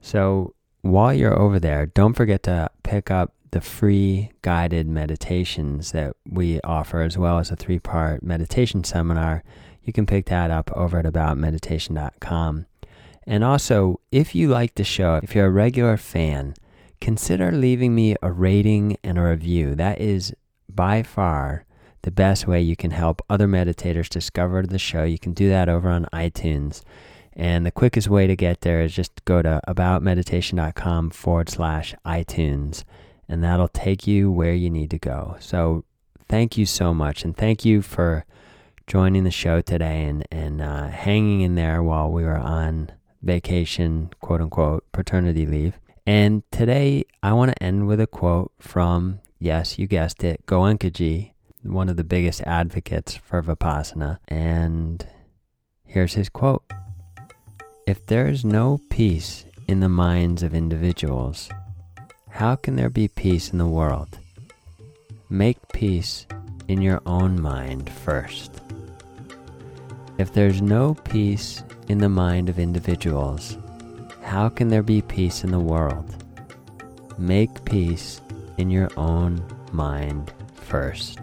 So while you're over there, don't forget to pick up the free guided meditations that we offer, as well as a three part meditation seminar. You can pick that up over at aboutmeditation.com. And also, if you like the show, if you're a regular fan, consider leaving me a rating and a review. That is by far the best way you can help other meditators discover the show. You can do that over on iTunes. And the quickest way to get there is just go to aboutmeditation.com forward slash iTunes, and that'll take you where you need to go. So thank you so much. And thank you for joining the show today and, and uh, hanging in there while we were on vacation, quote unquote, paternity leave. And today I want to end with a quote from, yes, you guessed it, Goenkaji, one of the biggest advocates for Vipassana. And here's his quote If there is no peace in the minds of individuals, how can there be peace in the world? Make peace in your own mind first. If there's no peace in the mind of individuals, how can there be peace in the world? Make peace in your own mind first.